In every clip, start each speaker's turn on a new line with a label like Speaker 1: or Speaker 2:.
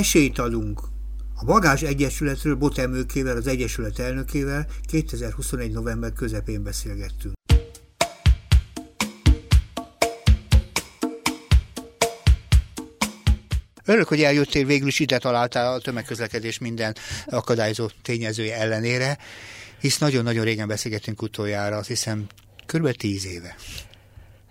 Speaker 1: esélyt adunk a Bagás Egyesületről Botemőkével, az Egyesület elnökével 2021. november közepén beszélgettünk. Örülök, hogy eljöttél, végül is ide találtál a tömegközlekedés minden akadályozó tényezője ellenére, hisz nagyon-nagyon régen beszélgettünk utoljára, azt hiszem kb. tíz éve.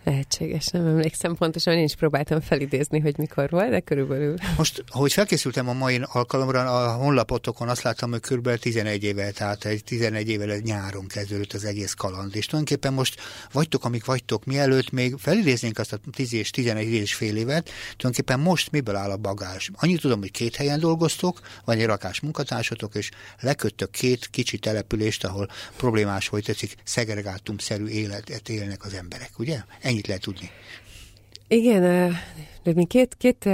Speaker 2: Lehetséges, nem emlékszem pontosan, én is próbáltam felidézni, hogy mikor volt, de körülbelül.
Speaker 1: Most, ahogy felkészültem a mai alkalomra, a honlapotokon azt láttam, hogy kb. 11 éve, tehát egy 11 évvel nyáron kezdődött az egész kaland. És tulajdonképpen most vagytok, amik vagytok, mielőtt még felidéznénk azt a 10 és 11 és fél évet, tulajdonképpen most miből áll a bagás? Annyit tudom, hogy két helyen dolgoztok, van egy rakás munkatársatok, és leköttök két kicsi települést, ahol problémás, hogy tetszik, szegregátumszerű életet élnek az emberek, ugye? Ennyit lehet tudni.
Speaker 2: Igen, de mi két, két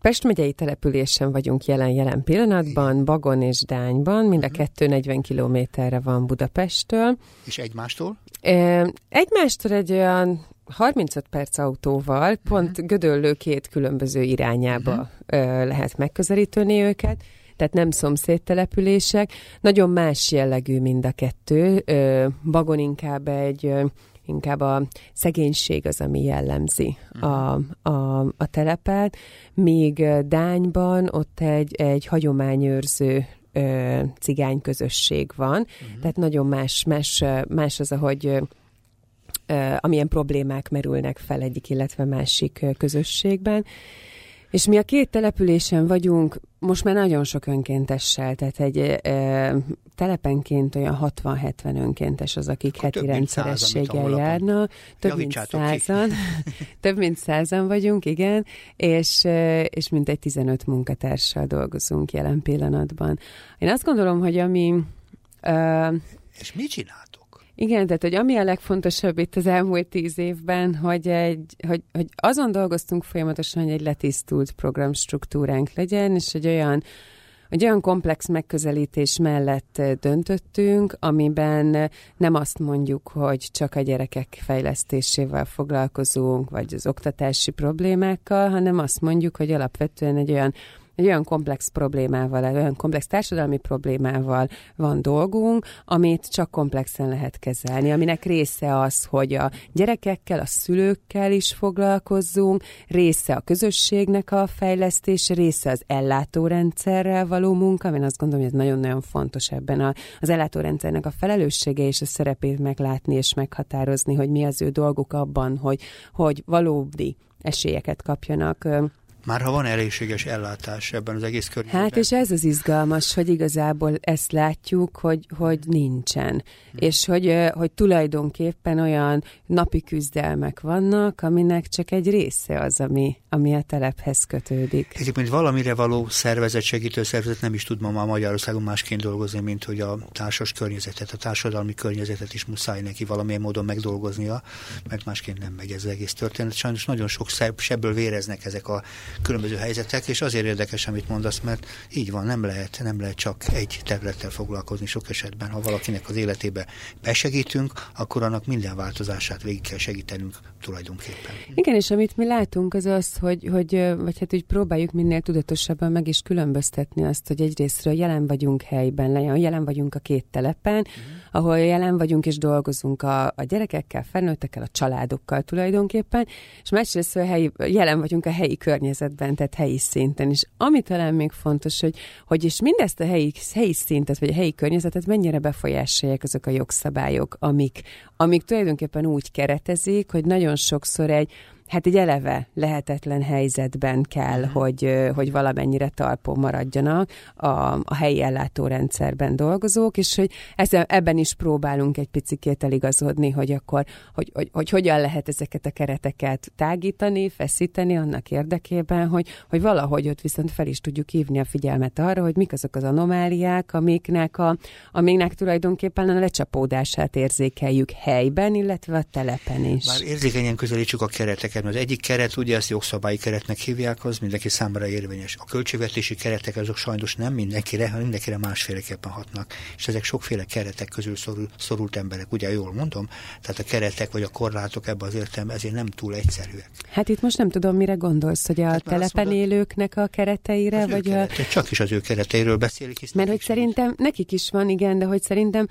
Speaker 2: Pest megyei településen vagyunk jelen-jelen pillanatban, Bagon és Dányban, mind a mhm. kettő 40 kilométerre van Budapesttől.
Speaker 1: És egymástól?
Speaker 2: Egymástól egy olyan 35 perc autóval, uh-huh. pont Gödöllő két különböző irányába uh-huh. lehet megközelíteni őket tehát nem szomszédtelepülések. Nagyon más jellegű mind a kettő. Bagon inkább egy inkább a szegénység az, ami jellemzi a, a, a telepet, míg Dányban ott egy, egy hagyományőrző ö, cigány közösség van, uh-huh. tehát nagyon más, más, más az, ahogy ö, amilyen problémák merülnek fel egyik, illetve másik közösségben. És mi a két településen vagyunk, most már nagyon sok önkéntessel, tehát egy telepenként olyan 60-70 önkéntes az, akik Akkor heti rendszerességgel járnak. Több mint százan. több mint százan vagyunk, igen, és, és mintegy 15 munkatársal dolgozunk jelen pillanatban. Én azt gondolom, hogy ami...
Speaker 1: Uh, és mit csinál?
Speaker 2: Igen, tehát hogy ami a legfontosabb itt az elmúlt tíz évben, hogy, egy, hogy, hogy azon dolgoztunk folyamatosan, hogy egy letisztult programstruktúránk legyen, és egy olyan, egy olyan komplex megközelítés mellett döntöttünk, amiben nem azt mondjuk, hogy csak a gyerekek fejlesztésével foglalkozunk, vagy az oktatási problémákkal, hanem azt mondjuk, hogy alapvetően egy olyan egy olyan komplex problémával, egy olyan komplex társadalmi problémával van dolgunk, amit csak komplexen lehet kezelni, aminek része az, hogy a gyerekekkel, a szülőkkel is foglalkozzunk, része a közösségnek a fejlesztése, része az ellátórendszerrel való munka, én azt gondolom, hogy ez nagyon-nagyon fontos ebben a, az ellátórendszernek a felelőssége és a szerepét meglátni és meghatározni, hogy mi az ő dolguk abban, hogy, hogy valódi esélyeket kapjanak
Speaker 1: már ha van elégséges ellátás ebben az egész környezetben.
Speaker 2: Hát és ez az izgalmas, hogy igazából ezt látjuk, hogy, hogy nincsen. Hmm. És hogy, hogy tulajdonképpen olyan napi küzdelmek vannak, aminek csak egy része az, ami, ami a telephez kötődik.
Speaker 1: Egyébként valamire való szervezet, segítő szervezet nem is tud ma már Magyarországon másként dolgozni, mint hogy a társas környezetet, a társadalmi környezetet is muszáj neki valamilyen módon megdolgoznia, mert másként nem megy ez az egész történet. Sajnos nagyon sok sebből véreznek ezek a különböző helyzetek, és azért érdekes, amit mondasz, mert így van, nem lehet, nem lehet csak egy területtel foglalkozni sok esetben. Ha valakinek az életébe besegítünk, akkor annak minden változását végig kell segítenünk tulajdonképpen.
Speaker 2: Igen, és amit mi látunk, az az, hogy, hogy vagy hát úgy próbáljuk minél tudatosabban meg is különböztetni azt, hogy egyrésztről jelen vagyunk helyben, jelen vagyunk a két telepen, uh-huh. Ahol jelen vagyunk és dolgozunk a, a gyerekekkel, felnőttekkel, a családokkal tulajdonképpen, és másrészt helyi, jelen vagyunk a helyi környezetben, tehát helyi szinten. És ami talán még fontos, hogy, hogy és mindezt a helyi, helyi szintet, vagy a helyi környezetet mennyire befolyásolják azok a jogszabályok, amik, amik tulajdonképpen úgy keretezik, hogy nagyon sokszor egy hát egy eleve lehetetlen helyzetben kell, uh-huh. hogy, hogy valamennyire talpon maradjanak a, a helyi ellátórendszerben dolgozók, és hogy ezzel, ebben is próbálunk egy picit eligazodni, hogy akkor, hogy, hogy, hogy hogyan lehet ezeket a kereteket tágítani, feszíteni annak érdekében, hogy, hogy valahogy ott viszont fel is tudjuk hívni a figyelmet arra, hogy mik azok az anomáliák, amiknek, a, amiknek tulajdonképpen a lecsapódását érzékeljük helyben, illetve a telepen is.
Speaker 1: Már érzékenyen közelítsük a kereteket. Az egyik keret, ugye ezt jogszabályi keretnek hívják, az mindenki számára érvényes. A költségvetési keretek azok sajnos nem mindenkire, hanem mindenkire másféleképpen hatnak. És ezek sokféle keretek közül szorul, szorult emberek, ugye jól mondom? Tehát a keretek vagy a korlátok ebben az értelemben ezért nem túl egyszerűek.
Speaker 2: Hát itt most nem tudom, mire gondolsz, hogy a hát telepen élőknek a kereteire,
Speaker 1: az
Speaker 2: vagy
Speaker 1: a... Csak is az ő kereteiről beszélik.
Speaker 2: Mert hogy szerintem nekik is van, igen, de hogy szerintem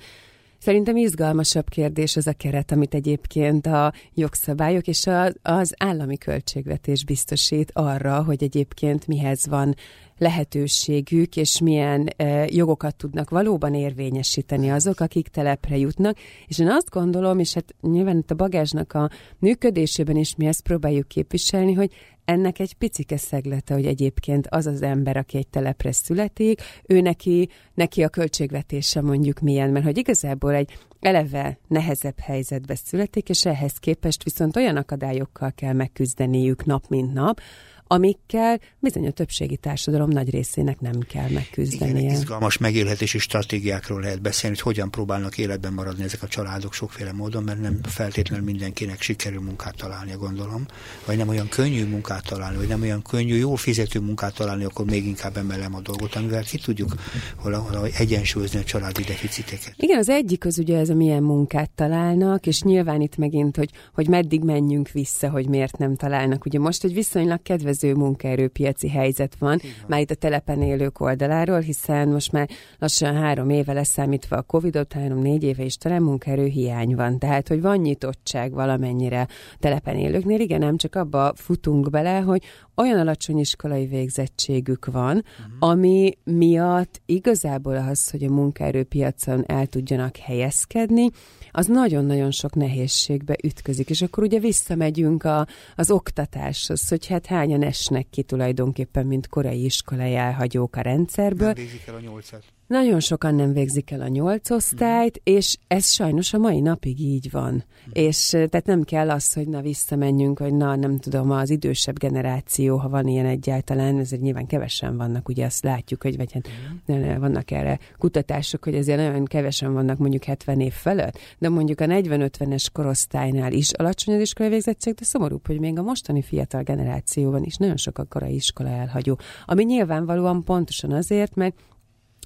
Speaker 2: Szerintem izgalmasabb kérdés az a keret, amit egyébként a jogszabályok és a, az állami költségvetés biztosít arra, hogy egyébként mihez van lehetőségük, és milyen e, jogokat tudnak valóban érvényesíteni azok, akik telepre jutnak. És én azt gondolom, és hát nyilván itt a bagázsnak a működésében is mi ezt próbáljuk képviselni, hogy ennek egy picike szeglete, hogy egyébként az az ember, aki egy telepre születik, ő neki, neki a költségvetése mondjuk milyen, mert hogy igazából egy eleve nehezebb helyzetbe születik, és ehhez képest viszont olyan akadályokkal kell megküzdeniük nap mint nap, amikkel bizony a többségi társadalom nagy részének nem kell megküzdenie.
Speaker 1: Igen, izgalmas megélhetési stratégiákról lehet beszélni, hogy hogyan próbálnak életben maradni ezek a családok sokféle módon, mert nem feltétlenül mindenkinek sikerül munkát találni, gondolom, vagy nem olyan könnyű munkát találni, vagy nem olyan könnyű, jól fizető munkát találni, akkor még inkább emelem a dolgot, amivel ki tudjuk valahogy egyensúlyozni a családi deficiteket.
Speaker 2: Igen, az egyik az ugye ez a milyen munkát találnak, és nyilván itt megint, hogy, hogy meddig menjünk vissza, hogy miért nem találnak. Ugye most egy viszonylag kedvező kedvező munkaerőpiaci helyzet van, Igen. már itt a telepen élők oldaláról, hiszen most már lassan három éve leszámítva a Covid-ot, három-négy éve is talán munkaerő hiány van. Tehát, hogy van nyitottság valamennyire telepen élőknél, igen, nem csak abba futunk bele, hogy olyan alacsony iskolai végzettségük van, uh-huh. ami miatt igazából az, hogy a munkaerőpiacon el tudjanak helyezkedni, az nagyon-nagyon sok nehézségbe ütközik. És akkor ugye visszamegyünk a, az oktatáshoz, hogy hát hányan esnek ki tulajdonképpen, mint korai iskolai elhagyók a rendszerből. Nem
Speaker 1: el a nyolcat.
Speaker 2: Nagyon sokan nem végzik el a nyolc osztályt, mm. és ez sajnos a mai napig így van. Mm. És tehát nem kell az, hogy na visszamenjünk, hogy na nem tudom, az idősebb generáció, ha van ilyen egyáltalán, ezért nyilván kevesen vannak, ugye azt látjuk, hogy vagy hát mm. vannak erre kutatások, hogy ezért nagyon kevesen vannak mondjuk 70 év felett, de mondjuk a 40-50-es korosztálynál is alacsony az iskolai végzettség, de szomorúbb, hogy még a mostani fiatal generációban is nagyon sok a korai iskola elhagyó. Ami nyilvánvalóan pontosan azért, mert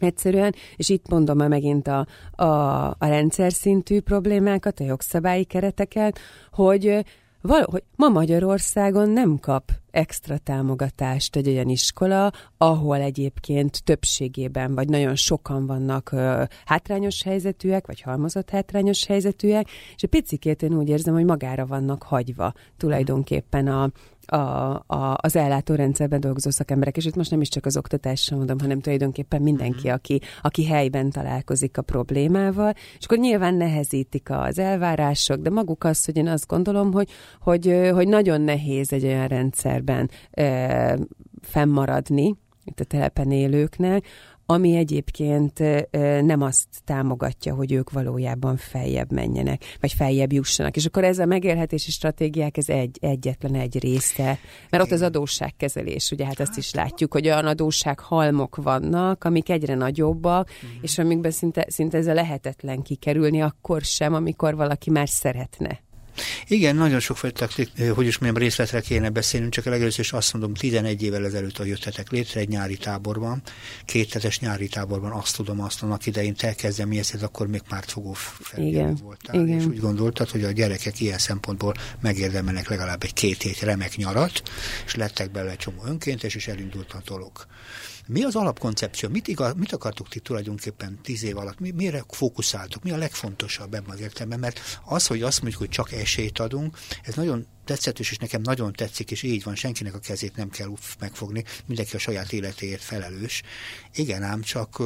Speaker 2: Egyszerűen, és itt mondom már megint a, a, a rendszer szintű problémákat, a jogszabályi kereteket, hogy valahogy ma Magyarországon nem kap extra támogatást egy olyan iskola, ahol egyébként többségében, vagy nagyon sokan vannak ö, hátrányos helyzetűek, vagy halmozott hátrányos helyzetűek, és egy picikét én úgy érzem, hogy magára vannak hagyva tulajdonképpen a, a, a, az ellátórendszerben dolgozó szakemberek, és itt most nem is csak az oktatásra mondom, hanem tulajdonképpen mindenki, mhm. aki, aki helyben találkozik a problémával, és akkor nyilván nehezítik az elvárások, de maguk az, hogy én azt gondolom, hogy, hogy, hogy nagyon nehéz egy olyan rendszerben e, fennmaradni, itt a telepen élőknek, ami egyébként nem azt támogatja, hogy ők valójában feljebb menjenek, vagy feljebb jussanak. És akkor ez a megélhetési stratégiák, ez egy, egyetlen egy része. Mert ott az adósságkezelés, ugye hát azt is látjuk, hogy olyan adóssághalmok vannak, amik egyre nagyobbak, uh-huh. és amikben szinte, szinte ez a lehetetlen kikerülni akkor sem, amikor valaki már szeretne.
Speaker 1: Igen, nagyon sok fajta, hogy is mondjam, részletre kéne beszélnünk, csak legelőször is azt mondom, 11 évvel ezelőtt, jöttetek létre egy nyári táborban, kéthetes nyári táborban, azt tudom, azt annak idején te kezdeményezted, akkor még pártfogó
Speaker 2: Igen.
Speaker 1: voltál, Igen. és úgy gondoltad, hogy a gyerekek ilyen szempontból megérdemelnek legalább egy két hét remek nyarat, és lettek bele csomó önkéntes, és elindult a dolog. Mi az alapkoncepció? Mit, igaz, mit akartuk ti tulajdonképpen tíz év alatt? Mi, mire fókuszáltok? Mi a legfontosabb ebben az értelemben? Mert az, hogy azt mondjuk, hogy csak esélyt adunk, ez nagyon tetszetős, és nekem nagyon tetszik, és így van, senkinek a kezét nem kell megfogni, mindenki a saját életéért felelős. Igen, ám csak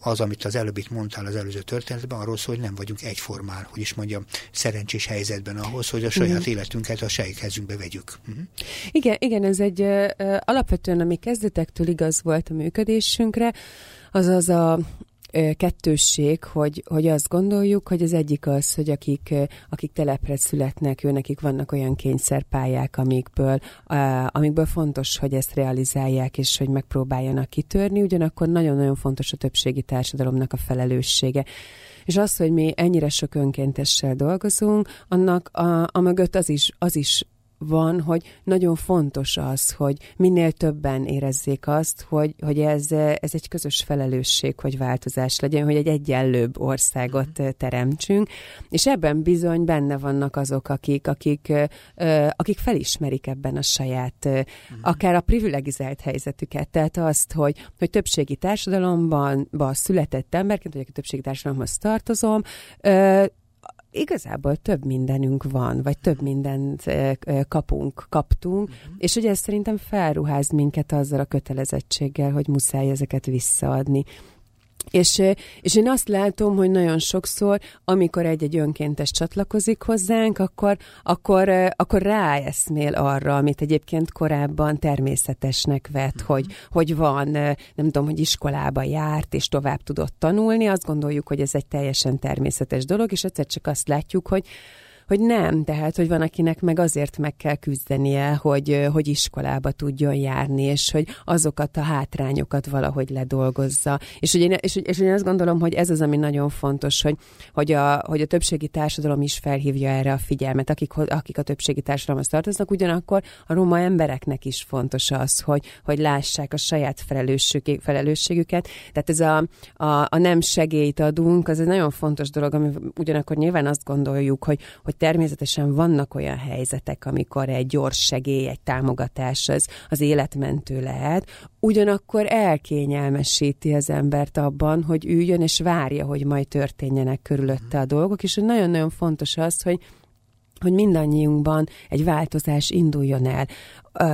Speaker 1: az, amit az előbb itt mondtál az előző történetben, arról szól, hogy nem vagyunk egyformán, hogy is mondjam, szerencsés helyzetben ahhoz, hogy a saját uh-huh. életünket a saját kezünkbe vegyük. Uh-huh.
Speaker 2: Igen, igen, ez egy uh, alapvetően, ami kezdetektől igaz volt a működésünkre, az az a kettősség, hogy, hogy azt gondoljuk, hogy az egyik az, hogy akik, akik telepre születnek, ő nekik vannak olyan kényszerpályák, amikből, amikből fontos, hogy ezt realizálják, és hogy megpróbáljanak kitörni, ugyanakkor nagyon-nagyon fontos a többségi társadalomnak a felelőssége. És az, hogy mi ennyire sok önkéntessel dolgozunk, annak a, a mögött az is, az is van, hogy nagyon fontos az, hogy minél többen érezzék azt, hogy, hogy ez, ez egy közös felelősség, hogy változás legyen, hogy egy egyenlőbb országot mm. teremtsünk, és ebben bizony benne vannak azok, akik, akik, akik felismerik ebben a saját, mm. akár a privilegizált helyzetüket, tehát azt, hogy, hogy többségi társadalomban született emberként, vagy a többségi társadalomhoz tartozom, igazából több mindenünk van, vagy több mindent kapunk, kaptunk, uh-huh. és ugye ez szerintem felruház minket azzal a kötelezettséggel, hogy muszáj ezeket visszaadni. És, és én azt látom, hogy nagyon sokszor, amikor egy-egy önkéntes csatlakozik hozzánk, akkor, akkor, akkor ráeszmél arra, amit egyébként korábban természetesnek vett, mm-hmm. hogy, hogy van, nem tudom, hogy iskolába járt, és tovább tudott tanulni, azt gondoljuk, hogy ez egy teljesen természetes dolog, és egyszer csak azt látjuk, hogy hogy nem, tehát, hogy van, akinek meg azért meg kell küzdenie, hogy, hogy iskolába tudjon járni, és hogy azokat a hátrányokat valahogy ledolgozza. És, hogy én, és, és én azt gondolom, hogy ez az, ami nagyon fontos, hogy, hogy, a, hogy a többségi társadalom is felhívja erre a figyelmet, akik, akik a többségi társadalomhoz tartoznak, ugyanakkor a roma embereknek is fontos az, hogy, hogy lássák a saját felelősség, felelősségüket. Tehát ez a, a, a nem segélyt adunk, az egy nagyon fontos dolog, ami ugyanakkor nyilván azt gondoljuk, hogy, hogy természetesen vannak olyan helyzetek, amikor egy gyors segély, egy támogatás az, az életmentő lehet, ugyanakkor elkényelmesíti az embert abban, hogy üljön és várja, hogy majd történjenek körülötte a dolgok, és nagyon-nagyon fontos az, hogy hogy mindannyiunkban egy változás induljon el,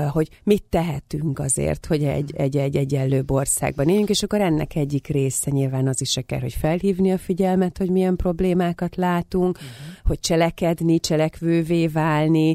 Speaker 2: hogy mit tehetünk azért, hogy egy, egy, egy egyenlőbb országban éljünk, és akkor ennek egyik része nyilván az is kell, hogy felhívni a figyelmet, hogy milyen problémákat látunk, uh-huh. hogy cselekedni, cselekvővé válni,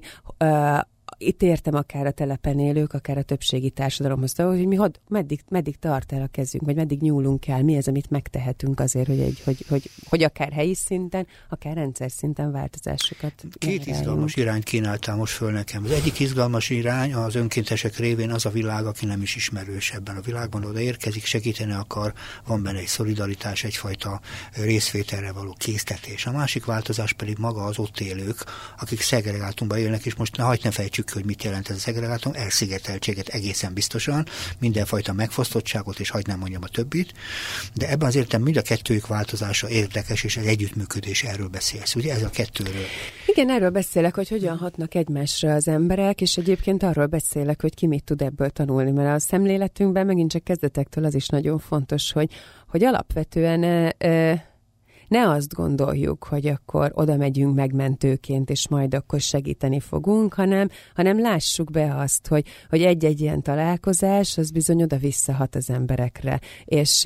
Speaker 2: itt értem akár a telepen élők, akár a többségi társadalomhoz, hogy mi had, meddig, meddig tart el a kezünk, vagy meddig nyúlunk el, mi az, amit megtehetünk azért, hogy, egy, hogy, hogy, hogy akár helyi szinten, akár rendszer szinten változásokat.
Speaker 1: Két izgalmas irányt kínáltál most föl nekem. Az egyik izgalmas irány az önkéntesek révén az a világ, aki nem is ismerős ebben a világban, oda érkezik, segíteni akar, van benne egy szolidaritás, egyfajta részvételre való késztetés. A másik változás pedig maga az ott élők, akik szegregátumban élnek, és most ne hagyd ne fejtsük ki, hogy mit jelent ez a szegregátum, elszigeteltséget egészen biztosan, mindenfajta megfosztottságot, és hagyd nem mondjam a többit, de ebben az értem mind a kettőjük változása érdekes, és az együttműködés, erről beszélsz, ugye ez a kettőről.
Speaker 2: Igen, erről beszélek, hogy hogyan hatnak egymásra az emberek, és egyébként arról beszélek, hogy ki mit tud ebből tanulni, mert a szemléletünkben megint csak kezdetektől az is nagyon fontos, hogy, hogy alapvetően e, e, ne azt gondoljuk, hogy akkor oda megyünk megmentőként, és majd akkor segíteni fogunk, hanem, hanem lássuk be azt, hogy, hogy egy-egy ilyen találkozás, az bizony oda visszahat az emberekre. És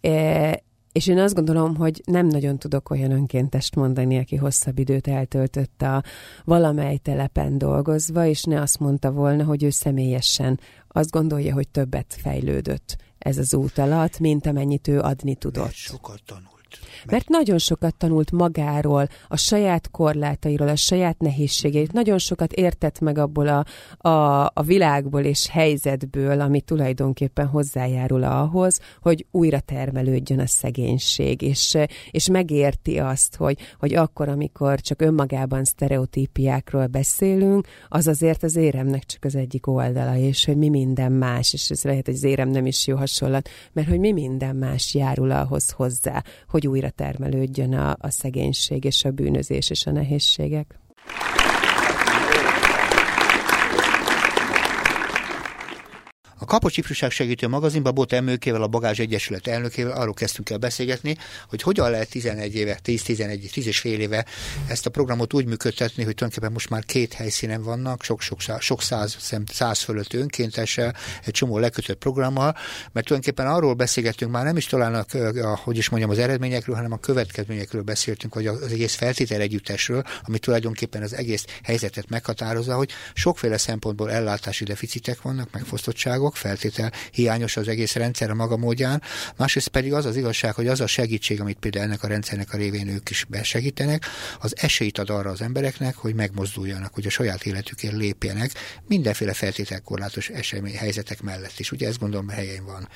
Speaker 2: e, és én azt gondolom, hogy nem nagyon tudok olyan önkéntest mondani, aki hosszabb időt eltöltött a valamely telepen dolgozva, és ne azt mondta volna, hogy ő személyesen azt gondolja, hogy többet fejlődött ez az út alatt, mint amennyit ő adni tudott. Mert
Speaker 1: sokat tanul.
Speaker 2: Mert nagyon sokat tanult magáról, a saját korlátairól, a saját nehézségeit, nagyon sokat értett meg abból a, a, a világból és helyzetből, ami tulajdonképpen hozzájárul ahhoz, hogy újra termelődjön a szegénység, és, és megérti azt, hogy, hogy akkor, amikor csak önmagában sztereotípiákról beszélünk, az azért az éremnek csak az egyik oldala, és hogy mi minden más, és ez lehet, hogy az érem nem is jó hasonlat, mert hogy mi minden más járul ahhoz hozzá, hogy újra termelődjön a, a szegénység és a bűnözés és a nehézségek.
Speaker 1: A Kapocs Ifjúság Segítő magazinban Bot Emőkével, a Bagázs Egyesület elnökével arról kezdtünk el beszélgetni, hogy hogyan lehet 11 éve, 10-11, 10 és fél éve ezt a programot úgy működtetni, hogy tulajdonképpen most már két helyszínen vannak, sok-sok sok száz, száz fölött önkéntese, egy csomó lekötött programmal, mert tulajdonképpen arról beszélgettünk már nem is talán a, a, hogy is mondjam, az eredményekről, hanem a következményekről beszéltünk, vagy az egész feltétel együttesről, ami tulajdonképpen az egész helyzetet meghatározza, hogy sokféle szempontból ellátási deficitek vannak, megfosztottságok, sok feltétel, hiányos az egész rendszer a maga módján, másrészt pedig az az igazság, hogy az a segítség, amit például ennek a rendszernek a révén ők is besegítenek, az esélyt ad arra az embereknek, hogy megmozduljanak, hogy a saját életükért lépjenek, mindenféle feltételkorlátos esemény helyzetek mellett is. Ugye ezt gondolom, helyén van.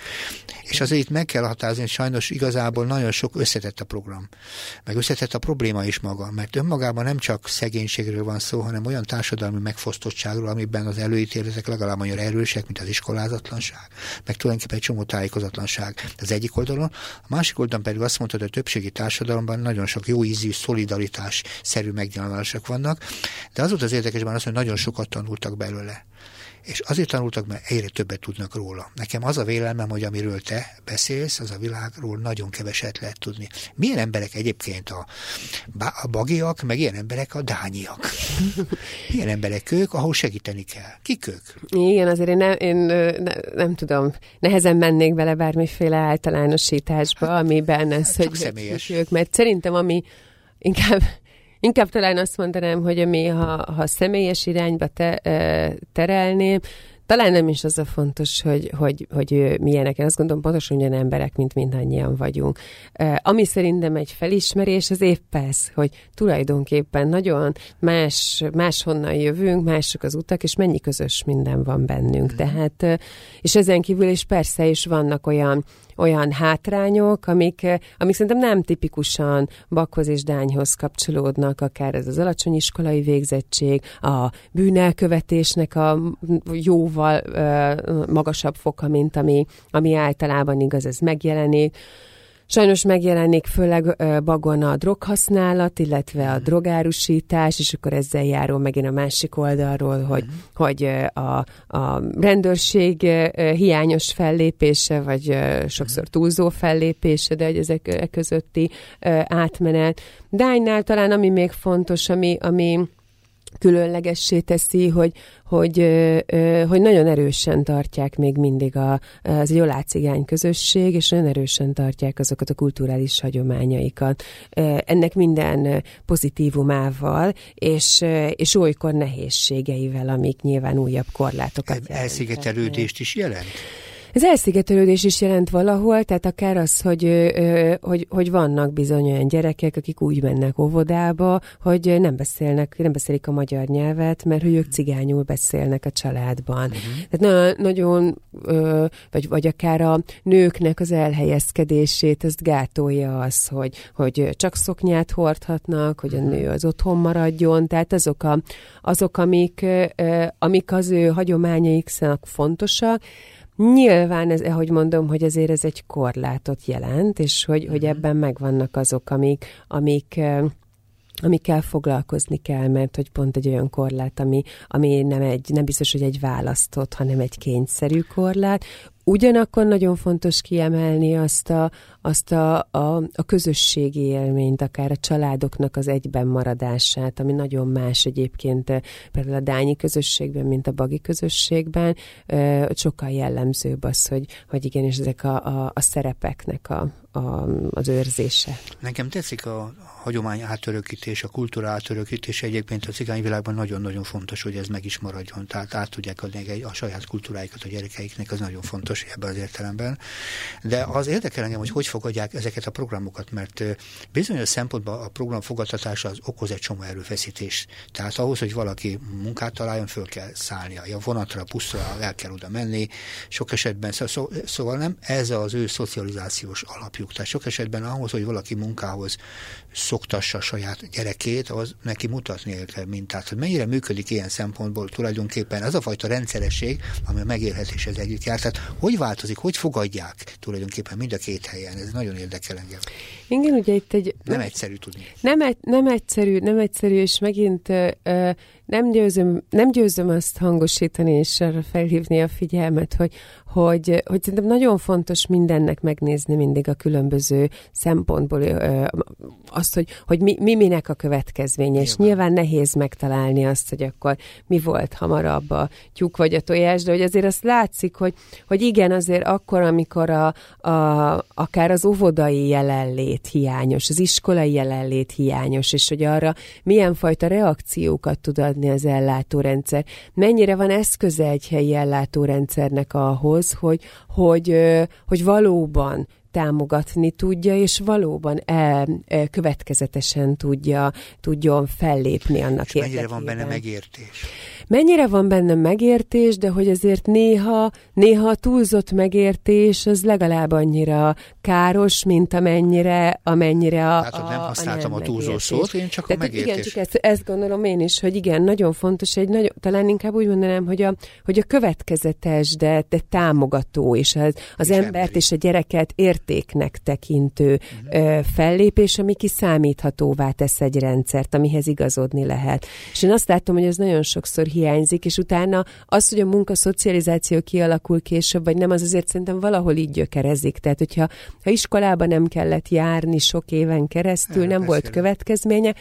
Speaker 1: És azért itt meg kell határozni, sajnos igazából nagyon sok összetett a program. Meg összetett a probléma is maga, mert önmagában nem csak szegénységről van szó, hanem olyan társadalmi megfosztottságról, amiben az előítéletek legalább annyira erősek, mint az iskolázatlanság, meg tulajdonképpen egy csomó tájékozatlanság az egyik oldalon. A másik oldalon pedig azt mondta, hogy a többségi társadalomban nagyon sok jó ízű, szolidaritás szerű megnyilvánulások vannak, de az volt az érdekesben az, hogy nagyon sokat tanultak belőle és azért tanultak, mert egyre többet tudnak róla. Nekem az a vélelmem, hogy amiről te beszélsz, az a világról nagyon keveset lehet tudni. Milyen emberek egyébként a, a bagiak, meg ilyen emberek a dányiak. Milyen emberek ők, ahol segíteni kell. Kik ők?
Speaker 2: Igen, azért én, ne, én ne, nem tudom, nehezen mennék bele bármiféle általánosításba, hát, amiben ez,
Speaker 1: hogy személyes.
Speaker 2: ők, mert szerintem ami inkább Inkább talán azt mondanám, hogy ami, ha, ha személyes irányba te, terelném, talán nem is az a fontos, hogy, hogy, hogy milyenek. Én azt gondolom, pontosan ugyan emberek, mint mindannyian vagyunk. Ami szerintem egy felismerés, az épp ez, hogy tulajdonképpen nagyon más, máshonnan jövünk, mások az utak, és mennyi közös minden van bennünk. Mm. Tehát, és ezen kívül is persze is vannak olyan olyan hátrányok, amik, amik szerintem nem tipikusan bakhoz és dányhoz kapcsolódnak, akár ez az alacsony iskolai végzettség, a bűnelkövetésnek a jóval uh, magasabb foka, mint ami, ami általában igaz, ez megjelenik. Sajnos megjelenik főleg bagon a droghasználat, illetve a mhm. drogárusítás, és akkor ezzel járó megint a másik oldalról, hogy, uh-huh. hogy a, a rendőrség hiányos fellépése, vagy sokszor mhm. túlzó fellépése, de hogy ezek közötti átmenet. Dánynál talán ami még fontos, ami, ami különlegessé teszi, hogy, hogy, hogy nagyon erősen tartják még mindig a, az egy cigány közösség, és nagyon erősen tartják azokat a kulturális hagyományaikat. Ennek minden pozitívumával, és, és olykor nehézségeivel, amik nyilván újabb korlátokat
Speaker 1: Elszigetelődést is jelent?
Speaker 2: Ez elszigetelődés is jelent valahol, tehát akár az, hogy, hogy, hogy vannak bizony olyan gyerekek, akik úgy mennek óvodába, hogy nem beszélnek, nem beszélik a magyar nyelvet, mert hogy ők cigányul beszélnek a családban. Uh-huh. Tehát na, nagyon, vagy, vagy akár a nőknek az elhelyezkedését, ezt gátolja az, hogy, hogy csak szoknyát hordhatnak, hogy a mhm. nő az otthon maradjon, tehát azok, a, azok amik, amik az ő hagyományaiknak fontosak, Nyilván, ez, ahogy mondom, hogy azért ez egy korlátot jelent, és hogy, mm-hmm. hogy mhm. ebben megvannak azok, amik, amik amikkel foglalkozni kell, mert hogy pont egy olyan korlát, ami, ami nem, egy, nem biztos, hogy egy választott, hanem egy kényszerű korlát. Ugyanakkor nagyon fontos kiemelni azt a, azt a, a, a közösségi élményt, akár a családoknak az egyben maradását, ami nagyon más egyébként eh, például a dányi közösségben, mint a bagi közösségben, eh, sokkal jellemzőbb az, hogy, hogy igenis ezek a, a, a szerepeknek a, a, az őrzése.
Speaker 1: Nekem tetszik a hagyomány átörökítés, a kultúra átörökítés egyébként a cigányvilágban nagyon-nagyon fontos, hogy ez meg is maradjon. Tehát át tudják adni a saját kultúráikat a gyerekeiknek, az nagyon fontos ebben az értelemben. De az érdekel engem, hogy hogy fogadják ezeket a programokat, mert bizonyos szempontban a program fogadtatása az okoz egy csomó erőfeszítést. Tehát ahhoz, hogy valaki munkát találjon, föl kell szállnia. A vonatra, a buszra el kell oda menni. Sok esetben, szó, szóval nem ez az ő szocializációs alapjuk. Tehát sok esetben ahhoz, hogy valaki munkához szoktassa saját gyerekét, az neki mutatni kell mintát, hogy mennyire működik ilyen szempontból tulajdonképpen ez a fajta rendszeresség, ami a megélhetéshez együtt jár. Tehát hogy változik, hogy fogadják tulajdonképpen mind a két helyen, ez nagyon érdekel engem.
Speaker 2: Igen, ugye itt egy...
Speaker 1: Nem egyszerű tudni.
Speaker 2: Nem, egy, nem egyszerű, nem egyszerű, és megint uh, nem, győzöm, nem győzöm azt hangosítani és arra felhívni a figyelmet, hogy, hogy, hogy szerintem nagyon fontos mindennek megnézni mindig a különböző szempontból azt, hogy, hogy mi, mi minek a következménye, és nyilván nehéz megtalálni azt, hogy akkor mi volt hamarabb a tyúk vagy a tojás, de hogy azért azt látszik, hogy, hogy igen, azért akkor, amikor a, a, akár az óvodai jelenlét hiányos, az iskolai jelenlét hiányos, és hogy arra milyen fajta reakciókat tud adni az ellátórendszer, mennyire van eszköze egy helyi ellátórendszernek ahhoz, hogy, hogy, hogy valóban támogatni tudja, és valóban el, el, következetesen tudja, tudjon fellépni annak és
Speaker 1: érdekében. mennyire van benne megértés?
Speaker 2: Mennyire van benne megértés, de hogy azért néha, néha a túlzott megértés az legalább annyira káros, mint amennyire, amennyire a,
Speaker 1: hát, a, nem használtam a, a túlzó megértés. szót, én csak
Speaker 2: Tehát,
Speaker 1: a megértés.
Speaker 2: Igen, csak ezt, ezt gondolom én is, hogy igen, nagyon fontos, egy nagyon, talán inkább úgy mondanám, hogy a, hogy a következetes, de, de támogató, és az, az és embert emberi. és a gyereket értéknek tekintő uh-huh. fellépés, ami kiszámíthatóvá tesz egy rendszert, amihez igazodni lehet. És én azt látom, hogy ez nagyon sokszor hiányzik, és utána az, hogy a munkaszocializáció kialakul később, vagy nem, az azért szerintem valahol így gyökerezik. Tehát, hogyha ha iskolába nem kellett járni sok éven keresztül, nem, nem volt következménye,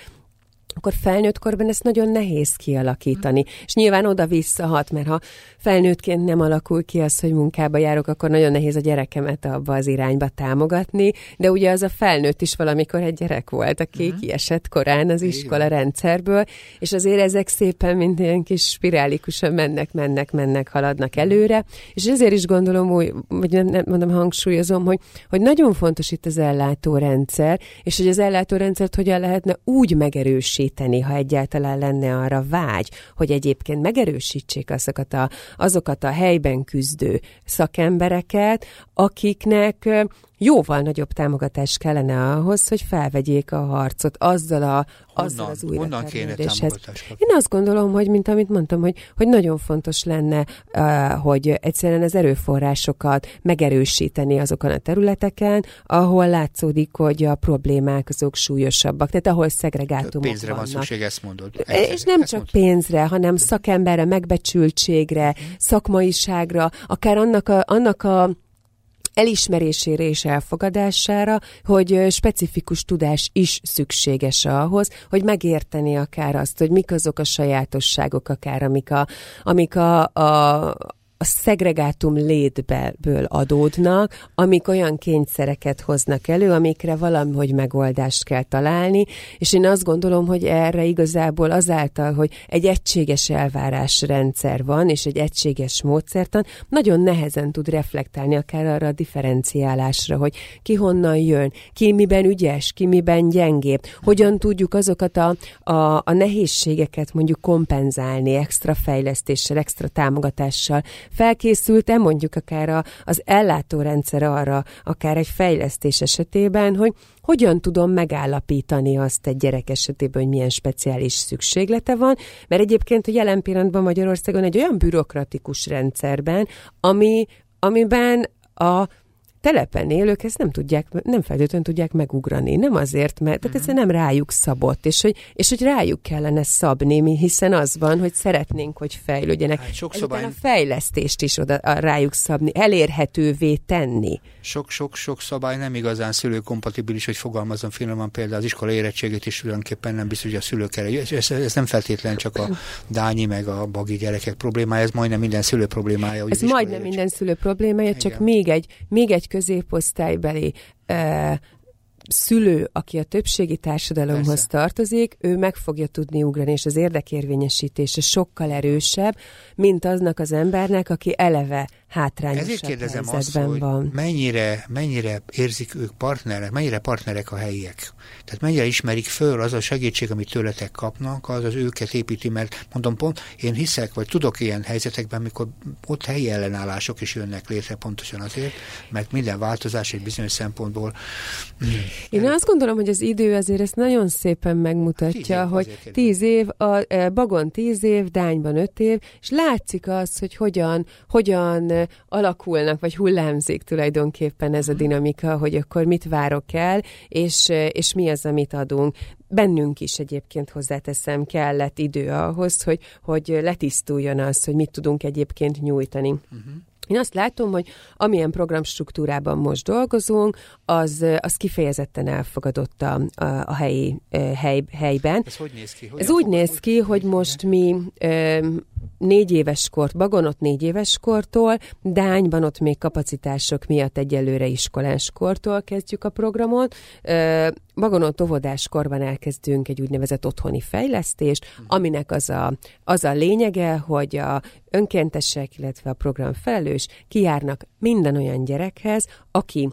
Speaker 2: akkor felnőtt korban ezt nagyon nehéz kialakítani. Mm. És nyilván oda visszahat, mert ha felnőttként nem alakul ki az, hogy munkába járok, akkor nagyon nehéz a gyerekemet abba az irányba támogatni, de ugye az a felnőtt is valamikor egy gyerek volt, aki mm. kiesett korán az iskola rendszerből, és azért ezek szépen, mint ilyen kis spirálikusan mennek, mennek, mennek, haladnak előre, és ezért is gondolom, hogy, vagy nem, nem mondom, hangsúlyozom, hogy, hogy nagyon fontos itt az ellátórendszer, és hogy az ellátórendszert hogyan lehetne úgy megerősíteni, erősíteni, ha egyáltalán lenne arra vágy, hogy egyébként megerősítsék azokat a, azokat a helyben küzdő szakembereket, akiknek jóval nagyobb támogatás kellene ahhoz, hogy felvegyék a harcot azzal, a, honnan, azzal az újratermeléshez. Én azt gondolom, hogy mint amit mondtam, hogy, hogy nagyon fontos lenne, hogy egyszerűen az erőforrásokat megerősíteni azokon a területeken, ahol látszódik, hogy a problémák azok súlyosabbak, tehát ahol szegregátumok
Speaker 1: Pénzre
Speaker 2: vannak.
Speaker 1: van szükség, ezt mondod.
Speaker 2: Egyszer, és nem csak mondod. pénzre, hanem szakemberre, megbecsültségre, mhm. szakmaiságra, akár annak a, annak a elismerésére és elfogadására, hogy specifikus tudás is szükséges ahhoz, hogy megérteni akár azt, hogy mik azok a sajátosságok, akár amik a, amik a, a, a szegregátum létből adódnak, amik olyan kényszereket hoznak elő, amikre valahogy megoldást kell találni, és én azt gondolom, hogy erre igazából azáltal, hogy egy egységes elvárásrendszer van, és egy egységes módszertan, nagyon nehezen tud reflektálni akár arra a differenciálásra, hogy ki honnan jön, ki miben ügyes, ki miben gyengébb, hogyan tudjuk azokat a, a, a nehézségeket mondjuk kompenzálni extra fejlesztéssel, extra támogatással, felkészült-e mondjuk akár a, az ellátórendszer arra, akár egy fejlesztés esetében, hogy hogyan tudom megállapítani azt egy gyerek esetében, hogy milyen speciális szükséglete van, mert egyébként a jelen pillanatban Magyarországon egy olyan bürokratikus rendszerben, ami, amiben a telepen élők ezt nem tudják, nem feltétlenül tudják megugrani. Nem azért, mert tehát ez mhm. nem rájuk szabott, és hogy, és hogy rájuk kellene szabni, hiszen az van, hogy szeretnénk, hogy fejlődjenek. Hát sok szobály... a fejlesztést is oda rájuk szabni, elérhetővé tenni.
Speaker 1: Sok-sok-sok szabály nem igazán szülőkompatibilis, hogy fogalmazom finoman például az iskola érettségét is tulajdonképpen nem biztos, hogy a szülők erre. Ez, ez nem feltétlenül csak a dányi meg a bagi gyerekek problémája, ez majdnem minden szülő problémája.
Speaker 2: Ez majdnem minden szülő problémája, Igen. csak még egy, még egy középosztálybeli uh, szülő, aki a többségi társadalomhoz Persze. tartozik, ő meg fogja tudni ugrani, és az érdekérvényesítése sokkal erősebb, mint aznak az embernek, aki eleve hátrányosabb Ezért kérdezem azt, hogy van.
Speaker 1: Mennyire, mennyire érzik ők partnerek, mennyire partnerek a helyiek. Tehát mennyire ismerik föl az a segítség, amit tőletek kapnak, az az őket építi, mert mondom pont, én hiszek, vagy tudok ilyen helyzetekben, amikor ott helyi ellenállások is jönnek létre pontosan azért, mert minden változás egy bizonyos szempontból.
Speaker 2: Én el... azt gondolom, hogy az idő azért ezt nagyon szépen megmutatja, tíz hogy tíz év, a, e, Bagon tíz év, Dányban öt év, és látszik az, hogy hogyan, hogyan alakulnak, vagy hullámzik tulajdonképpen ez a mhm. dinamika, hogy akkor mit várok el, és, és mi az, amit adunk bennünk is egyébként hozzáteszem, kellett idő ahhoz, hogy, hogy letisztuljon az, hogy mit tudunk egyébként nyújtani. Uh-huh. Én azt látom, hogy amilyen programstruktúrában most dolgozunk, az, az kifejezetten elfogadott a, a, a helyi hely, helyben.
Speaker 1: Ez hogy néz ki?
Speaker 2: Hogy Ez úgy néz ki, hogy most mi négy éves kort, Bagonot négy éves kortól, Dányban ott még kapacitások miatt egyelőre iskolás kortól kezdjük a programot. Bagonot óvodás korban elkezdünk egy úgynevezett otthoni fejlesztést, aminek az a, az a lényege, hogy a önkéntesek, illetve a program felelős kijárnak minden olyan gyerekhez, aki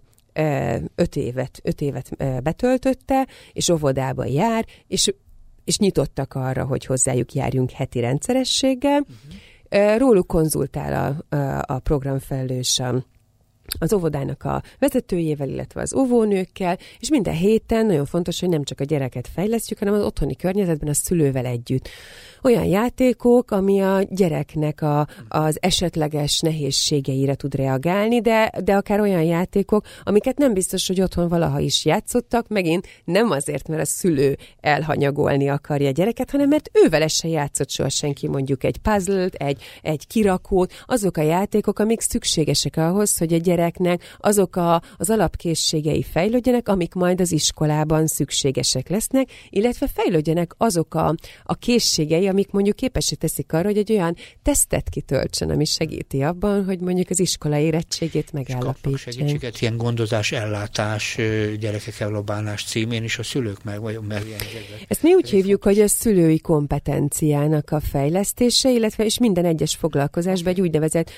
Speaker 2: öt évet, öt évet betöltötte, és óvodába jár, és és nyitottak arra, hogy hozzájuk járjunk heti rendszerességgel. Uh-huh. Róluk konzultál a, a, a az óvodának a vezetőjével, illetve az óvónőkkel, és minden héten nagyon fontos, hogy nem csak a gyereket fejlesztjük, hanem az otthoni környezetben a szülővel együtt. Olyan játékok, ami a gyereknek a, az esetleges nehézségeire tud reagálni, de, de akár olyan játékok, amiket nem biztos, hogy otthon valaha is játszottak, megint nem azért, mert a szülő elhanyagolni akarja a gyereket, hanem mert ővel se játszott soha senki, mondjuk egy puzzle-t, egy, egy kirakót, azok a játékok, amik szükségesek ahhoz, hogy egy gyereknek azok a, az alapkészségei fejlődjenek, amik majd az iskolában szükségesek lesznek, illetve fejlődjenek azok a, a készségei, amik mondjuk képesé teszik arra, hogy egy olyan tesztet kitöltsön, ami segíti abban, hogy mondjuk az iskola érettségét megállapítsa.
Speaker 1: segítséget, ilyen gondozás, ellátás, gyerekek ellobálás címén is a szülők meg, vagy meg
Speaker 2: Ezt mi úgy hívjuk, hogy a szülői kompetenciának a fejlesztése, illetve és minden egyes foglalkozásban egy úgynevezett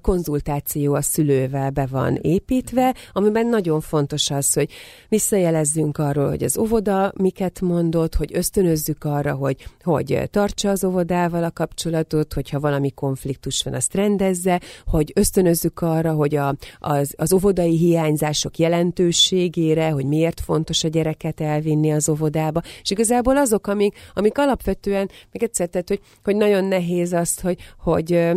Speaker 2: konzultáció a szülővel be van építve, amiben nagyon fontos az, hogy visszajelezzünk arról, hogy az óvoda miket mondott, hogy ösztönözzük arra, hogy, hogy tartsa az óvodával a kapcsolatot, hogyha valami konfliktus van, azt rendezze, hogy ösztönözzük arra, hogy a, az, az óvodai hiányzások jelentőségére, hogy miért fontos a gyereket elvinni az óvodába, és igazából azok, amik, amik alapvetően, még egyszer, tehát, hogy, hogy nagyon nehéz azt, hogy, hogy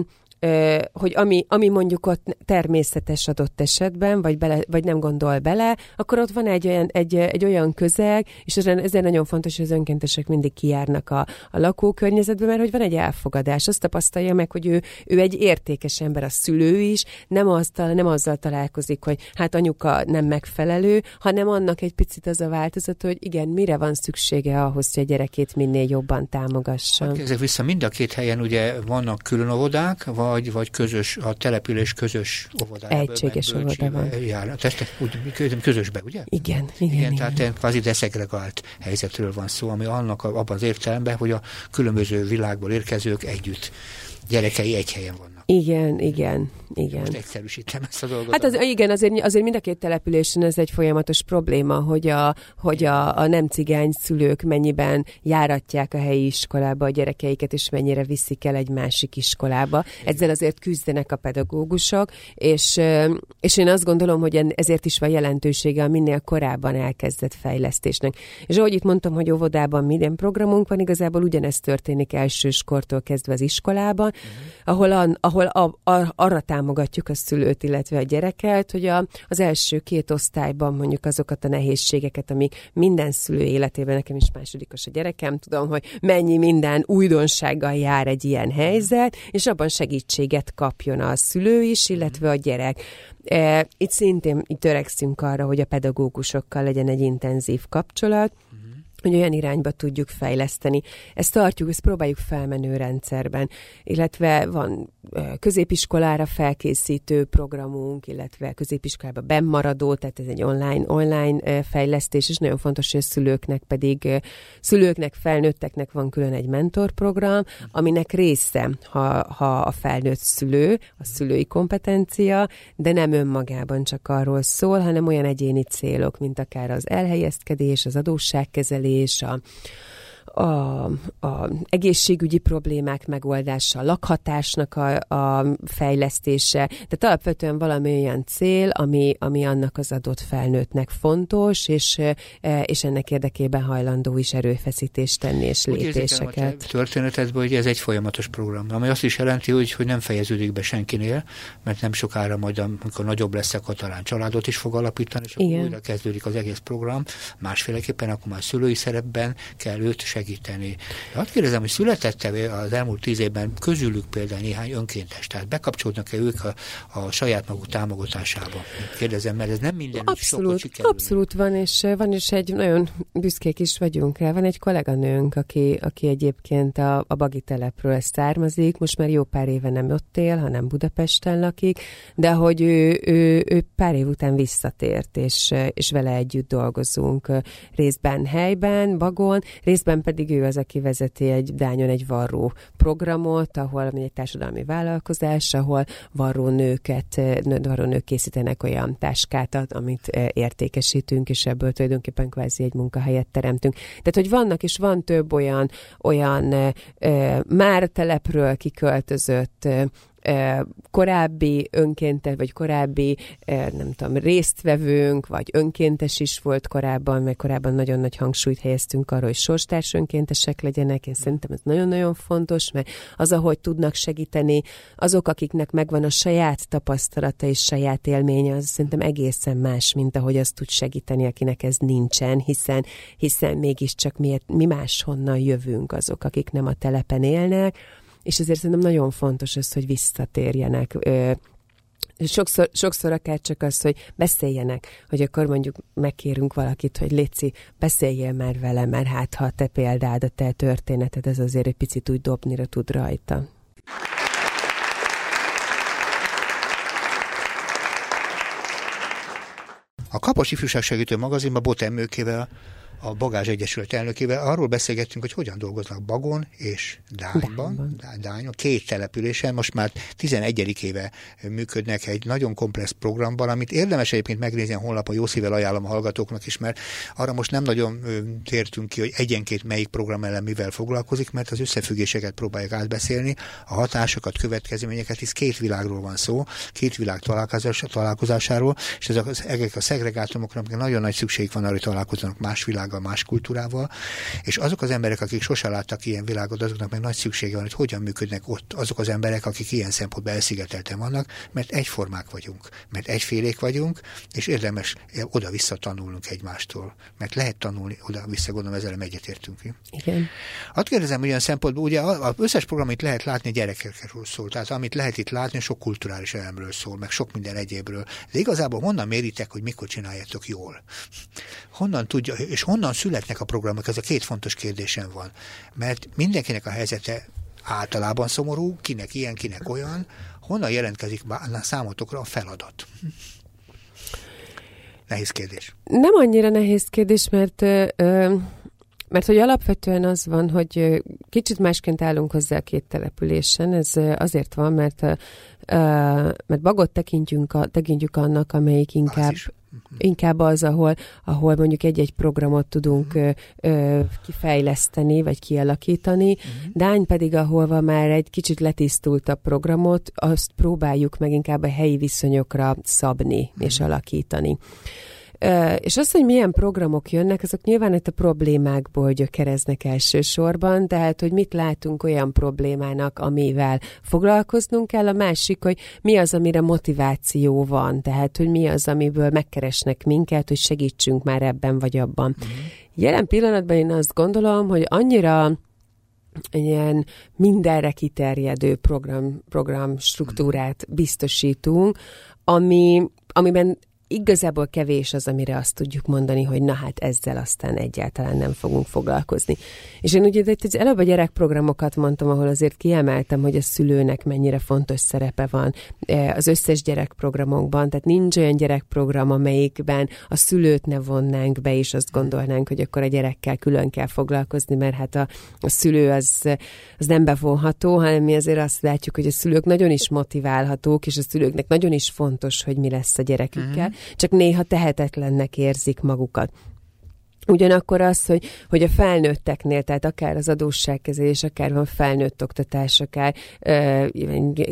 Speaker 2: hogy ami, ami mondjuk ott természetes adott esetben, vagy, bele, vagy nem gondol bele, akkor ott van egy olyan, egy, egy olyan közeg, és ezért nagyon fontos, hogy az önkéntesek mindig kijárnak a, a lakókörnyezetbe, mert hogy van egy elfogadás. Azt tapasztalja meg, hogy ő, ő egy értékes ember, a szülő is, nem, azzal, nem azzal találkozik, hogy hát anyuka nem megfelelő, hanem annak egy picit az a változat, hogy igen, mire van szüksége ahhoz, hogy a gyerekét minél jobban támogassa.
Speaker 1: Ezek vissza mind a két helyen ugye vannak külön óvodák, vagy vagy, vagy közös, a település közös óvodája.
Speaker 2: Egységes óvoda van.
Speaker 1: Jár, testek úgy, közösbe, ugye?
Speaker 2: Igen, igen,
Speaker 1: igen.
Speaker 2: igen.
Speaker 1: Tehát kvázi deszegregált helyzetről van szó, ami annak abban az értelemben, hogy a különböző világból érkezők együtt gyerekei egy helyen vannak.
Speaker 2: Igen, igen, igen.
Speaker 1: Most egyszerűsítem ezt a dolgot.
Speaker 2: Hát az, igen, azért, azért mind a két településen ez egy folyamatos probléma, hogy a, hogy a, a nem cigány szülők mennyiben járatják a helyi iskolába a gyerekeiket, és mennyire viszik el egy másik iskolába. Ezzel azért küzdenek a pedagógusok, és, és én azt gondolom, hogy ezért is van jelentősége a minél korábban elkezdett fejlesztésnek. És ahogy itt mondtam, hogy óvodában minden programunk van, igazából ugyanezt történik elsőskortól kezdve az iskolában, uh-huh. ahol, a, ahol a, a, arra támogatjuk a szülőt, illetve a gyereket, hogy a, az első két osztályban mondjuk azokat a nehézségeket, amik minden szülő életében, nekem is másodikos a gyerekem, tudom, hogy mennyi minden újdonsággal jár egy ilyen helyzet, és abban segítséget kapjon a szülő is, illetve a gyerek. E, itt szintén itt törekszünk arra, hogy a pedagógusokkal legyen egy intenzív kapcsolat, hogy olyan irányba tudjuk fejleszteni. Ezt tartjuk, ezt próbáljuk felmenő rendszerben, illetve van középiskolára felkészítő programunk, illetve középiskolába bennmaradó, tehát ez egy online, online fejlesztés, és nagyon fontos, hogy a szülőknek pedig, szülőknek, felnőtteknek van külön egy mentorprogram, aminek része, ha, ha a felnőtt szülő, a szülői kompetencia, de nem önmagában csak arról szól, hanem olyan egyéni célok, mint akár az elhelyezkedés, az adósságkezelés, kezelés, a, a, a egészségügyi problémák megoldása, a lakhatásnak a, a fejlesztése, tehát alapvetően valami olyan cél, ami, ami annak az adott felnőttnek fontos, és, e, és ennek érdekében hajlandó is erőfeszítést tenni és lépéseket.
Speaker 1: Úgy történetedből, hogy ez egy folyamatos program, ami azt is jelenti, hogy, hogy nem fejeződik be senkinél, mert nem sokára majd, amikor nagyobb lesz a katalán családot is fog alapítani, és akkor újra kezdődik az egész program, másféleképpen akkor már szülői szerepben kell őt segíteni. Azt kérdezem, hogy születette az elmúlt tíz évben közülük például néhány önkéntes, tehát bekapcsolódnak-e ők a, a saját maguk támogatásába? Kérdezem, mert ez nem minden
Speaker 2: Abszolút, abszolút van, és van is egy nagyon büszkék is vagyunk rá. Van egy kolléganőnk, aki, aki egyébként a, a Bagi telepről származik, most már jó pár éve nem ott él, hanem Budapesten lakik, de hogy ő, ő, ő pár év után visszatért, és, és vele együtt dolgozunk részben helyben, Bagon, részben pedig ő az, aki vezeti egy Dányon egy varró programot, ahol egy társadalmi vállalkozás, ahol varró nőket, varró nők készítenek olyan táskát, amit értékesítünk, és ebből tulajdonképpen kvázi egy munkahelyet teremtünk. Tehát, hogy vannak, és van több olyan, olyan már telepről kiköltözött korábbi önkéntes, vagy korábbi, nem tudom, résztvevőnk, vagy önkéntes is volt korábban, mert korábban nagyon nagy hangsúlyt helyeztünk arra, hogy sorstárs önkéntesek legyenek. Én szerintem ez nagyon-nagyon fontos, mert az, ahogy tudnak segíteni, azok, akiknek megvan a saját tapasztalata és saját élménye, az szerintem egészen más, mint ahogy azt tud segíteni, akinek ez nincsen, hiszen, hiszen mégiscsak mi, mi máshonnan jövünk azok, akik nem a telepen élnek, és ezért szerintem nagyon fontos az, hogy visszatérjenek Sokszor, sokszor akár csak az, hogy beszéljenek, hogy akkor mondjuk megkérünk valakit, hogy Léci, beszéljél már vele, mert hát ha a te példád, a te történeted, ez azért egy picit úgy dobnira tud rajta.
Speaker 1: A Kapos Ifjúság Segítő magazinban Botemőkével a Bagázs Egyesület elnökével. Arról beszélgettünk, hogy hogyan dolgoznak Bagon és Dányban, Dányban, két településen, most már 11. éve működnek egy nagyon komplex programban, amit érdemes egyébként megnézni a honlapon, jó szível ajánlom a hallgatóknak is, mert arra most nem nagyon tértünk ki, hogy egyenként melyik program ellen mivel foglalkozik, mert az összefüggéseket próbálják átbeszélni, a hatásokat, következményeket, hisz két világról van szó, két világ találkozásáról, és ezek, a szegregátumoknak nagyon nagy szükség van arra, hogy találkozzanak más világ világgal, más kultúrával, és azok az emberek, akik sose láttak ilyen világot, azoknak meg nagy szüksége van, hogy hogyan működnek ott azok az emberek, akik ilyen szempontból elszigetelten vannak, mert egyformák vagyunk, mert egyfélék vagyunk, és érdemes oda-vissza tanulnunk egymástól, mert lehet tanulni oda-vissza, gondolom ezzel egyetértünk.
Speaker 2: Igen.
Speaker 1: Azt kérdezem, hogy olyan szempontból, ugye az összes program, amit lehet látni, gyerekekről szól, tehát amit lehet itt látni, sok kulturális elemről szól, meg sok minden egyébről. De igazából honnan méritek, hogy mikor csináljátok jól? Honnan tudja, és honnan honnan születnek a programok? Ez a két fontos kérdésem van. Mert mindenkinek a helyzete általában szomorú, kinek ilyen, kinek olyan. Honnan jelentkezik számotokra a feladat? Nehéz kérdés.
Speaker 2: Nem annyira nehéz kérdés, mert ö, mert hogy alapvetően az van, hogy kicsit másként állunk hozzá a két településen. Ez azért van, mert, mert Bagot tekintjük, a, tekintjük annak, amelyik inkább Bázis. Inkább az, ahol, ahol mondjuk egy-egy programot tudunk ö, ö, kifejleszteni, vagy kialakítani. Uh-huh. Dány pedig, ahol már egy kicsit letisztult a programot, azt próbáljuk meg inkább a helyi viszonyokra szabni uh-huh. és alakítani. És az, hogy milyen programok jönnek, azok nyilván itt a problémákból gyökereznek elsősorban, tehát, hogy mit látunk olyan problémának, amivel foglalkoznunk kell, a másik, hogy mi az, amire motiváció van, tehát, hogy mi az, amiből megkeresnek minket, hogy segítsünk már ebben vagy abban. Mm. Jelen pillanatban én azt gondolom, hogy annyira ilyen mindenre kiterjedő program, program struktúrát biztosítunk, ami, amiben igazából kevés az, amire azt tudjuk mondani, hogy na hát ezzel aztán egyáltalán nem fogunk foglalkozni. És én ugye itt előbb a gyerekprogramokat mondtam, ahol azért kiemeltem, hogy a szülőnek mennyire fontos szerepe van e, az összes gyerekprogramokban, tehát nincs olyan gyerekprogram, amelyikben a szülőt ne vonnánk be, és azt gondolnánk, hogy akkor a gyerekkel külön kell foglalkozni, mert hát a, a szülő az, az nem bevonható, hanem mi azért azt látjuk, hogy a szülők nagyon is motiválhatók, és a szülőknek nagyon is fontos, hogy mi lesz a gyerekükkel, mm csak néha tehetetlennek érzik magukat. Ugyanakkor az, hogy, hogy a felnőtteknél, tehát akár az adósságkezelés, akár van felnőtt oktatás, akár ö,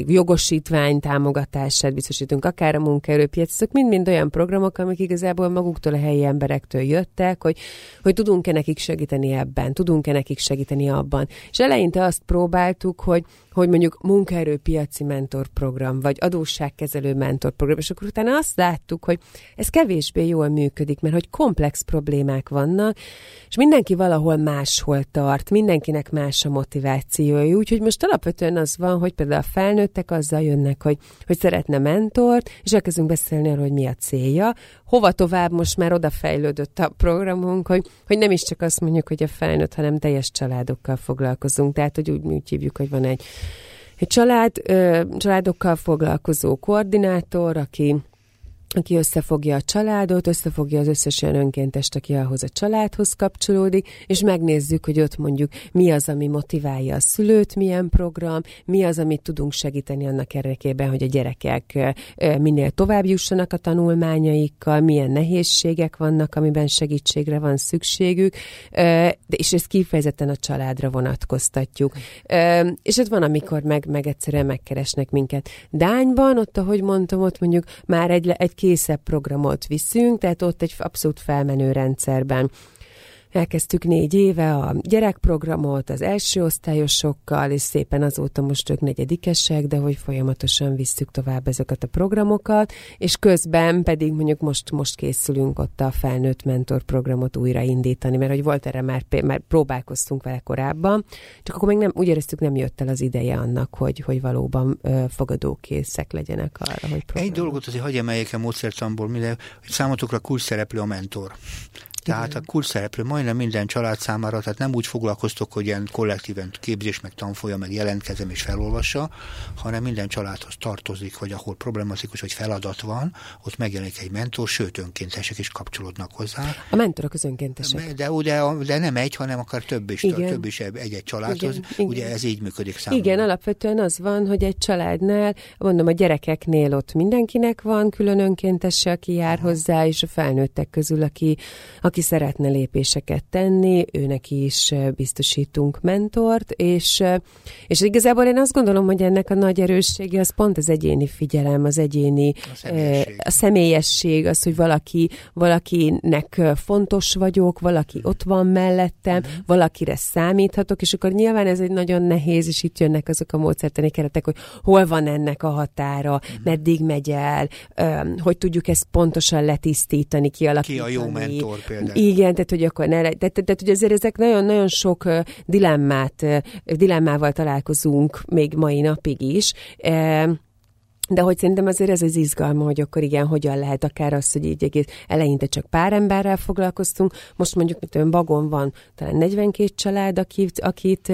Speaker 2: jogosítvány támogatását biztosítunk, akár a munkaerőpiac, ezek mind-mind olyan programok, amik igazából maguktól a helyi emberektől jöttek, hogy, hogy tudunk-e nekik segíteni ebben, tudunk-e nekik segíteni abban. És eleinte azt próbáltuk, hogy, hogy mondjuk munkaerőpiaci mentorprogram, vagy adósságkezelő mentorprogram, és akkor utána azt láttuk, hogy ez kevésbé jól működik, mert hogy komplex problémák van vannak, és mindenki valahol máshol tart, mindenkinek más a motivációja, úgyhogy most alapvetően az van, hogy például a felnőttek azzal jönnek, hogy, hogy szeretne mentort, és elkezdünk beszélni arról, hogy mi a célja, hova tovább most már odafejlődött a programunk, hogy, hogy nem is csak azt mondjuk, hogy a felnőtt, hanem teljes családokkal foglalkozunk, tehát hogy úgy, úgy hívjuk, hogy van egy egy család, családokkal foglalkozó koordinátor, aki aki összefogja a családot, összefogja az összes olyan önkéntest, aki ahhoz a családhoz kapcsolódik, és megnézzük, hogy ott mondjuk mi az, ami motiválja a szülőt, milyen program, mi az, amit tudunk segíteni annak érdekében, hogy a gyerekek minél tovább jussanak a tanulmányaikkal, milyen nehézségek vannak, amiben segítségre van szükségük, és ezt kifejezetten a családra vonatkoztatjuk. És ott van, amikor meg, meg egyszerűen megkeresnek minket. Dányban, ott, ahogy mondtam, ott mondjuk már egy, egy készebb programot viszünk, tehát ott egy abszolút felmenő rendszerben Elkezdtük négy éve a gyerekprogramot az első osztályosokkal, és szépen azóta most ők negyedikesek, de hogy folyamatosan visszük tovább ezeket a programokat, és közben pedig mondjuk most, most készülünk ott a felnőtt mentor programot újraindítani, mert hogy volt erre már, már próbálkoztunk vele korábban, csak akkor még nem, úgy éreztük nem jött el az ideje annak, hogy, hogy valóban ö, fogadókészek legyenek arra, hogy
Speaker 1: program. Egy dolgot azért hagyj emeljek a módszertamból, hogy számotokra kulcs szereplő a mentor. Tehát a kulcs szereplő majdnem minden család számára, tehát nem úgy foglalkoztok, hogy ilyen kollektíven képzés, meg tanfolya, meg jelentkezem és felolvassa, hanem minden családhoz tartozik, vagy ahol problematikus, vagy feladat van, ott megjelenik egy mentor, sőt önkéntesek is kapcsolódnak hozzá.
Speaker 2: A mentorok az önkéntesek.
Speaker 1: De, de, de nem egy, hanem akár több is, Igen. több is egy-egy családhoz. Igen. Ugye ez így működik számomra.
Speaker 2: Igen, alapvetően az van, hogy egy családnál, mondom, a gyerekeknél ott mindenkinek van külön önkéntese, aki jár hozzá, és a felnőttek közül, aki, aki szeretne lépéseket tenni, őnek is biztosítunk mentort, és, és igazából én azt gondolom, hogy ennek a nagy erőssége az pont az egyéni figyelem, az egyéni a személyesség, a személyesség az, hogy valaki, valakinek fontos vagyok, valaki ott van mellettem, uh-huh. valakire számíthatok, és akkor nyilván ez egy nagyon nehéz, és itt jönnek azok a módszertani keretek, hogy hol van ennek a határa, uh-huh. meddig megy el, hogy tudjuk ezt pontosan letisztítani, kialakítani.
Speaker 1: Ki a jó mentor például.
Speaker 2: Igen, tehát hogy akkor ne, tehát, tehát, tehát hogy azért ezek nagyon-nagyon sok dilemmát, dilemmával találkozunk még mai napig is. De hogy szerintem azért ez az izgalma, hogy akkor igen, hogyan lehet akár az, hogy így egész eleinte csak pár emberrel foglalkoztunk, most mondjuk, mint olyan Bagon van talán 42 család, akit, akit,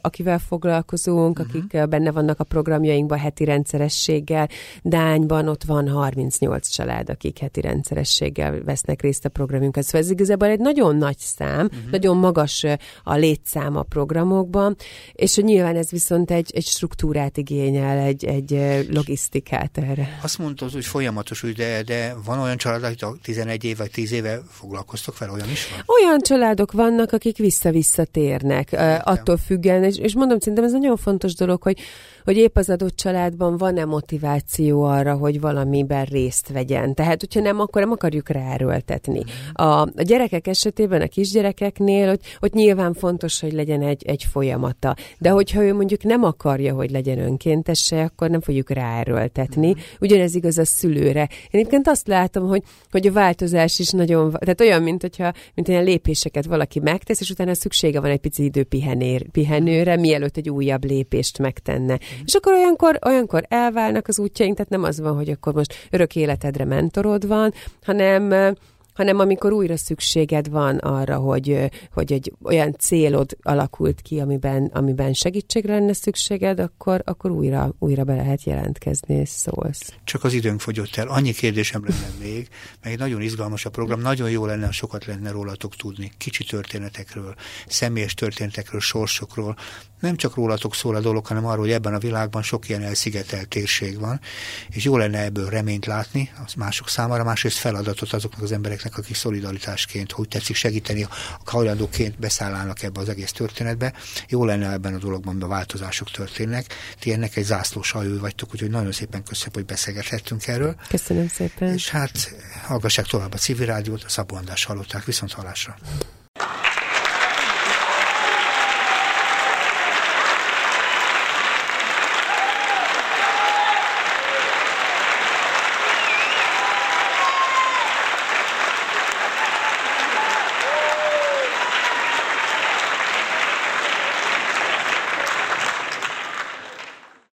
Speaker 2: akivel foglalkozunk, uh-huh. akik benne vannak a programjainkban heti rendszerességgel. Dányban ott van 38 család, akik heti rendszerességgel vesznek részt a programjunkon. Szóval ez igazából egy nagyon nagy szám, uh-huh. nagyon magas a létszám a programokban, és nyilván ez viszont egy, egy struktúrát igényel, egy, egy logisztikát logisztikát erre.
Speaker 1: Azt mondtad, hogy folyamatos, de, de van olyan család, akik 11 év vagy 10 éve foglalkoztok fel, olyan is van?
Speaker 2: Olyan családok vannak, akik vissza-vissza térnek, attól függően, és, és mondom, szerintem ez nagyon fontos dolog, hogy hogy épp az adott családban van-e motiváció arra, hogy valamiben részt vegyen. Tehát, hogyha nem, akkor nem akarjuk ráerőltetni. A, a gyerekek esetében, a kisgyerekeknél, hogy, hogy nyilván fontos, hogy legyen egy, egy folyamata. De hogyha ő mondjuk nem akarja, hogy legyen önkéntese, akkor nem fogjuk ráerőltetni. Ugyanez igaz a szülőre. Én egyébként azt látom, hogy, hogy a változás is nagyon, tehát olyan, mint hogyha mint olyan lépéseket valaki megtesz, és utána szüksége van egy pici idő pihenér, pihenőre, mielőtt egy újabb lépést megtenne. És akkor olyankor, olyankor elválnak az útjaink, tehát nem az van, hogy akkor most örök életedre mentorod van, hanem hanem amikor újra szükséged van arra, hogy, hogy egy olyan célod alakult ki, amiben, amiben segítségre lenne szükséged, akkor, akkor újra, újra be lehet jelentkezni, és szólsz.
Speaker 1: Csak az időnk fogyott el. Annyi kérdésem lenne még, meg nagyon izgalmas a program, nagyon jó lenne, ha sokat lenne rólatok tudni, kicsi történetekről, személyes történetekről, sorsokról. Nem csak rólatok szól a dolog, hanem arról, hogy ebben a világban sok ilyen elszigetelt térség van, és jó lenne ebből reményt látni, az mások számára, másrészt feladatot azoknak az embereknek, akik szolidaritásként, hogy tetszik segíteni, a hajlandóként beszállnának ebbe az egész történetbe. Jó lenne ebben a dologban, a változások történnek. Ti ennek egy zászlós hajó vagytok, úgyhogy nagyon szépen köszönöm, hogy beszélgethettünk erről.
Speaker 2: Köszönöm szépen.
Speaker 1: És hát hallgassák tovább a civil rádiót, a Szabó András hallották, viszont hallásra.